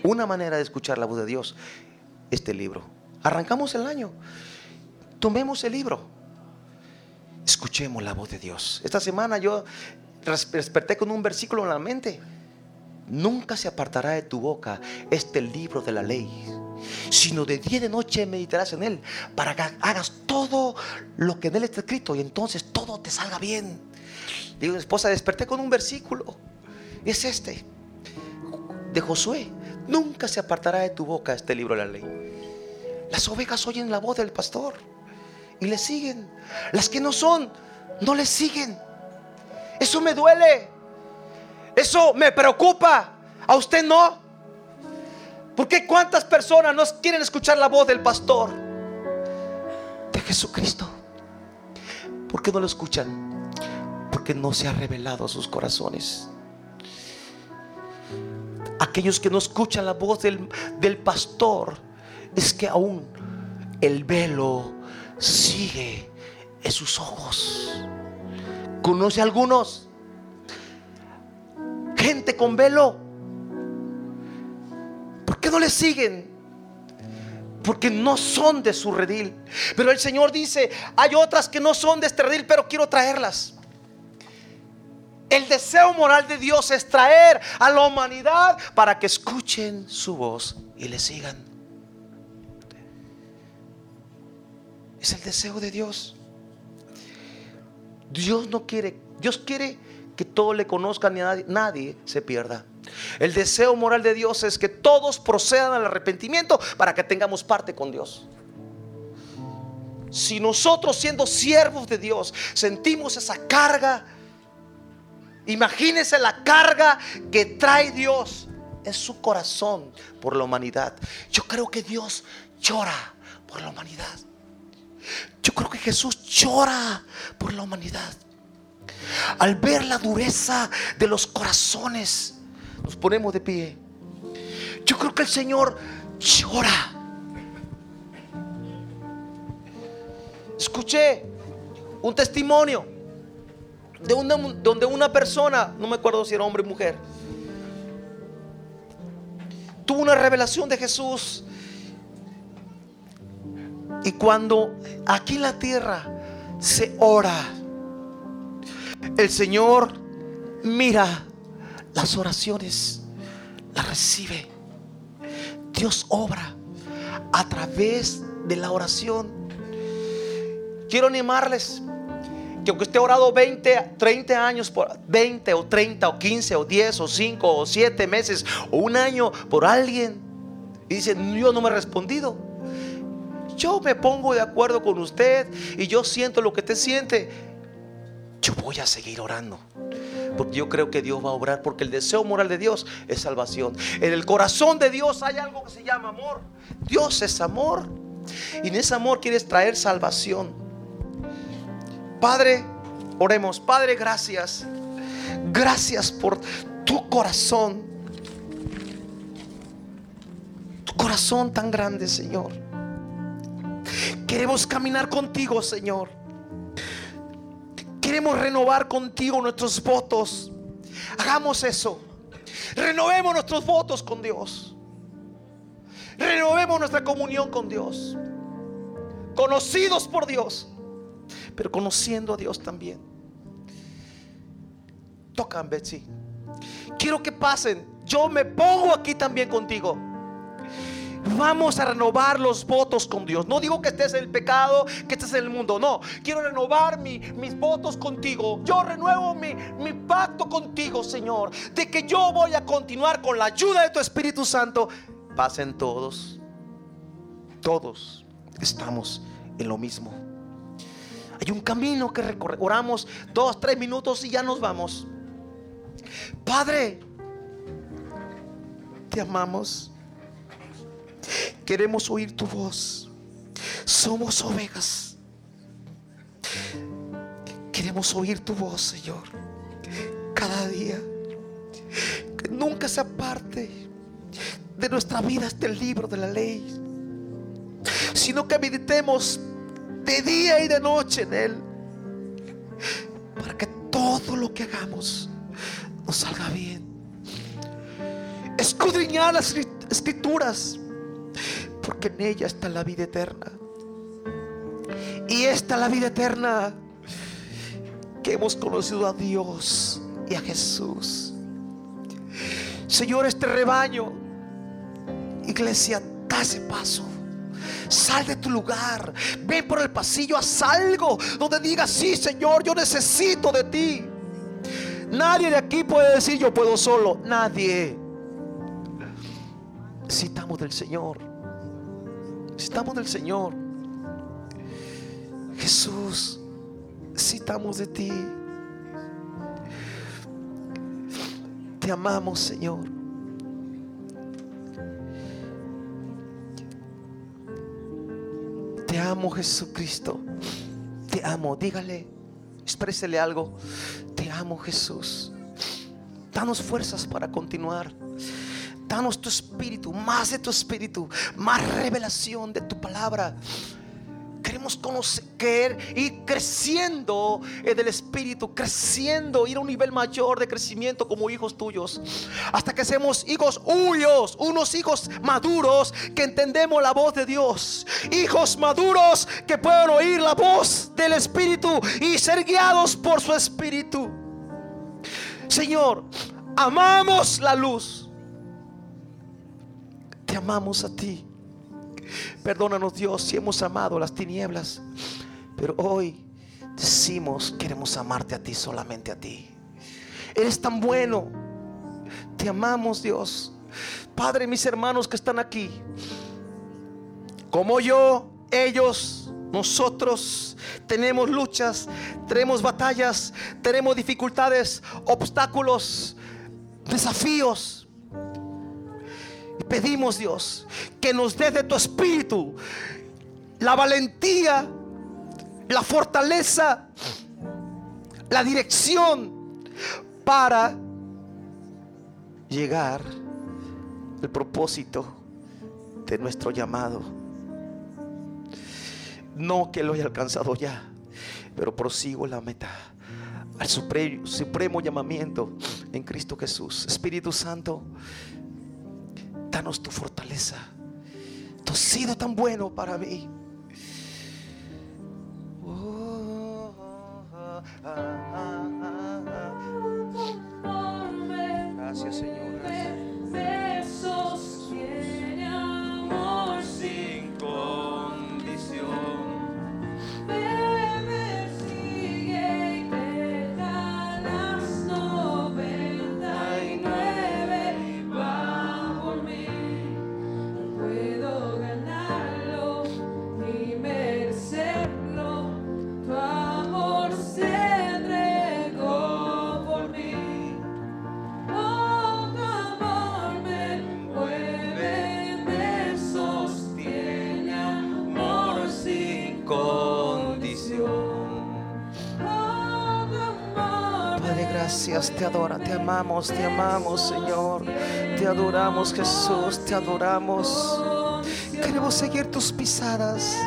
Speaker 2: Una manera de escuchar la voz de Dios, este libro. Arrancamos el año. Tomemos el libro. Escuchemos la voz de Dios. Esta semana yo desperté con un versículo en la mente. Nunca se apartará de tu boca este libro de la ley, sino de día y de noche meditarás en él, para que hagas todo lo que en él está escrito y entonces todo te salga bien. Digo, esposa, desperté con un versículo. Es este, de Josué. Nunca se apartará de tu boca este libro de la ley. Las ovejas oyen la voz del pastor y le siguen. Las que no son, no le siguen. Eso me duele. Eso me preocupa. A usted no. Porque cuántas personas no quieren escuchar la voz del pastor de Jesucristo? ¿Por qué no lo escuchan? Porque no se ha revelado a sus corazones. Aquellos que no escuchan la voz del, del pastor es que aún el velo sigue en sus ojos. ¿Conoce a algunos? gente con velo. ¿Por qué no le siguen? Porque no son de su redil. Pero el Señor dice, hay otras que no son de este redil, pero quiero traerlas. El deseo moral de Dios es traer a la humanidad para que escuchen su voz y le sigan. Es el deseo de Dios. Dios no quiere, Dios quiere que todos le conozcan y nadie, nadie se pierda. El deseo moral de Dios es que todos procedan al arrepentimiento para que tengamos parte con Dios. Si nosotros siendo siervos de Dios sentimos esa carga, imagínense la carga que trae Dios en su corazón por la humanidad. Yo creo que Dios llora por la humanidad. Yo creo que Jesús llora por la humanidad. Al ver la dureza de los corazones, nos ponemos de pie. Yo creo que el Señor llora. Escuché un testimonio de una, donde una persona, no me acuerdo si era hombre o mujer, tuvo una revelación de Jesús. Y cuando aquí en la tierra se ora, el Señor mira las oraciones, las recibe. Dios obra a través de la oración. Quiero animarles que aunque esté orado 20, 30 años por 20 o 30 o 15 o 10 o 5 o 7 meses o un año por alguien y dice, yo no me he respondido. Yo me pongo de acuerdo con usted y yo siento lo que usted siente yo voy a seguir orando. Porque yo creo que Dios va a obrar. Porque el deseo moral de Dios es salvación. En el corazón de Dios hay algo que se llama amor. Dios es amor. Y en ese amor quieres traer salvación. Padre, oremos. Padre, gracias. Gracias por tu corazón. Tu corazón tan grande, Señor. Queremos caminar contigo, Señor. Queremos renovar contigo nuestros votos. Hagamos eso. Renovemos nuestros votos con Dios. Renovemos nuestra comunión con Dios. Conocidos por Dios, pero conociendo a Dios también. Tocan, Betsy. Quiero que pasen. Yo me pongo aquí también contigo. Vamos a renovar los votos con Dios. No digo que estés en el pecado, que estés en el mundo. No, quiero renovar mis votos contigo. Yo renuevo mi, mi pacto contigo, Señor. De que yo voy a continuar con la ayuda de tu Espíritu Santo. Pasen todos. Todos estamos en lo mismo. Hay un camino que recorrer. Oramos dos, tres minutos y ya nos vamos. Padre, te amamos. Queremos oír tu voz. Somos ovejas. Queremos oír tu voz, Señor. Cada día. Que nunca se aparte de nuestra vida este libro de la ley. Sino que meditemos de día y de noche en Él. Para que todo lo que hagamos nos salga bien. Escudriñar las escrituras. Porque en ella está la vida eterna. Y esta la vida eterna. Que hemos conocido a Dios y a Jesús. Señor, este rebaño. Iglesia, da ese paso. Sal de tu lugar. Ven por el pasillo. Haz algo donde digas, sí, Señor, yo necesito de ti. Nadie de aquí puede decir, yo puedo solo. Nadie. Necesitamos del Señor. Necesitamos del Señor. Jesús, necesitamos de ti. Te amamos, Señor. Amo, Jesucristo. Te amo. Dígale, exprésele algo. Te amo, Jesús. Danos fuerzas para continuar. Danos tu espíritu, más de tu espíritu, más revelación de tu palabra. Conocer, ir creciendo en el Espíritu, creciendo, ir a un nivel mayor de crecimiento como hijos tuyos. Hasta que seamos hijos huyos, unos hijos maduros que entendemos la voz de Dios. Hijos maduros que puedan oír la voz del Espíritu y ser guiados por su Espíritu. Señor, amamos la luz. Te amamos a ti. Perdónanos Dios si hemos amado las tinieblas. Pero hoy decimos, queremos amarte a ti, solamente a ti. Eres tan bueno. Te amamos Dios. Padre, mis hermanos que están aquí. Como yo, ellos, nosotros tenemos luchas, tenemos batallas, tenemos dificultades, obstáculos, desafíos pedimos, Dios, que nos dé de tu espíritu la valentía, la fortaleza, la dirección para llegar al propósito de nuestro llamado. No que lo haya alcanzado ya, pero prosigo la meta al supremo llamamiento en Cristo Jesús. Espíritu Santo, danos tu fortaleza. Tú has sido tan bueno para mí. Gracias, Señor. Te adora, te amamos, te amamos, Señor. Te adoramos, Jesús, te adoramos. Queremos seguir tus pisadas.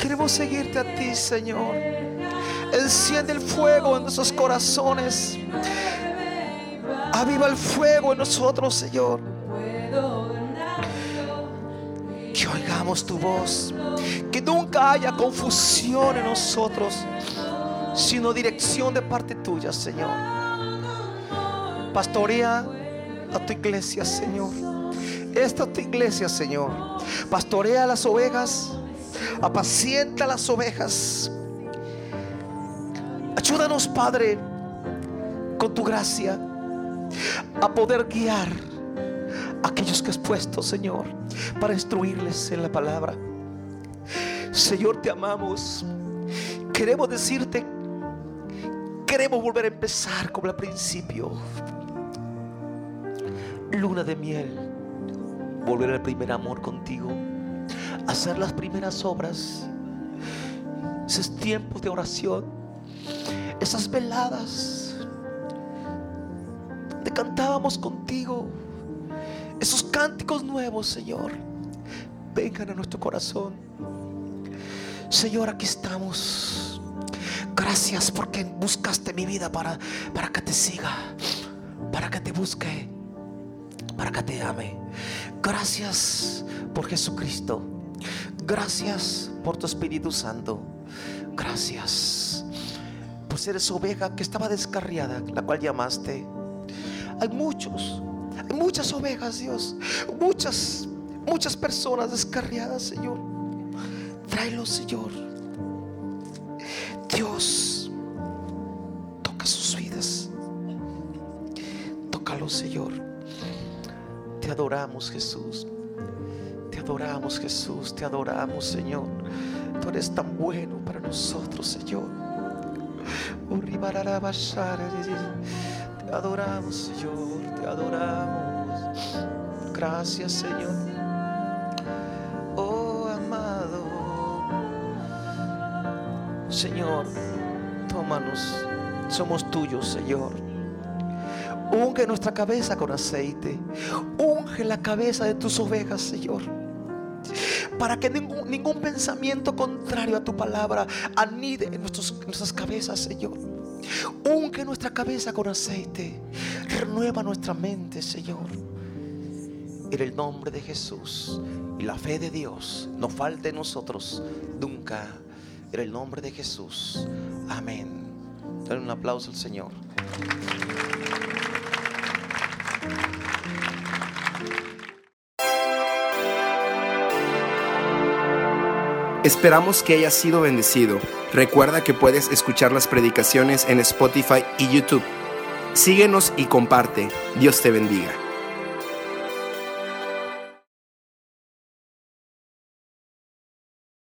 Speaker 2: Queremos seguirte a ti, Señor. Enciende el fuego en nuestros corazones. Aviva el fuego en nosotros, Señor. Que oigamos tu voz. Que nunca haya confusión en nosotros, sino dirección de parte tuya, Señor. Pastorea a tu iglesia, Señor. Esta es tu iglesia, Señor. Pastorea las ovejas, apacienta las ovejas. Ayúdanos, Padre, con tu gracia, a poder guiar a aquellos que has puesto, Señor, para instruirles en la palabra. Señor, te amamos. Queremos decirte, queremos volver a empezar como al principio. Luna de miel, volver al primer amor contigo, hacer las primeras obras, esos tiempos de oración, esas veladas, te cantábamos contigo, esos cánticos nuevos, Señor, vengan a nuestro corazón. Señor, aquí estamos. Gracias porque buscaste mi vida para, para que te siga, para que te busque, para que te ame. Gracias por Jesucristo. Gracias por tu Espíritu Santo. Gracias por ser esa oveja que estaba descarriada, la cual llamaste. Hay muchos, hay muchas ovejas, Dios. Muchas, muchas personas descarriadas, Señor. Tráelos, Señor. Dios, toca sus vidas. Tócalo, Señor. Te adoramos, Jesús. Te adoramos, Jesús. Te adoramos, Señor. Tú eres tan bueno para nosotros, Señor. Te adoramos, Señor. Te adoramos. Gracias, Señor. Oh, amado. Señor, tómanos. Somos tuyos, Señor. Unge nuestra cabeza con aceite. Unge la cabeza de tus ovejas, Señor. Para que ningún, ningún pensamiento contrario a tu palabra anide en, nuestros- nuestras cabezas, Señor. Unge nuestra cabeza con aceite. Renueva nuestra mente, Señor. En el nombre de Jesús y la fe de Dios no falte en nosotros nunca. En el nombre de Jesús. Amén. Dale un aplauso al Señor.
Speaker 1: Esperamos que hayas sido bendecido. Recuerda que puedes escuchar las predicaciones en Spotify y YouTube. Síguenos y comparte. Dios te bendiga.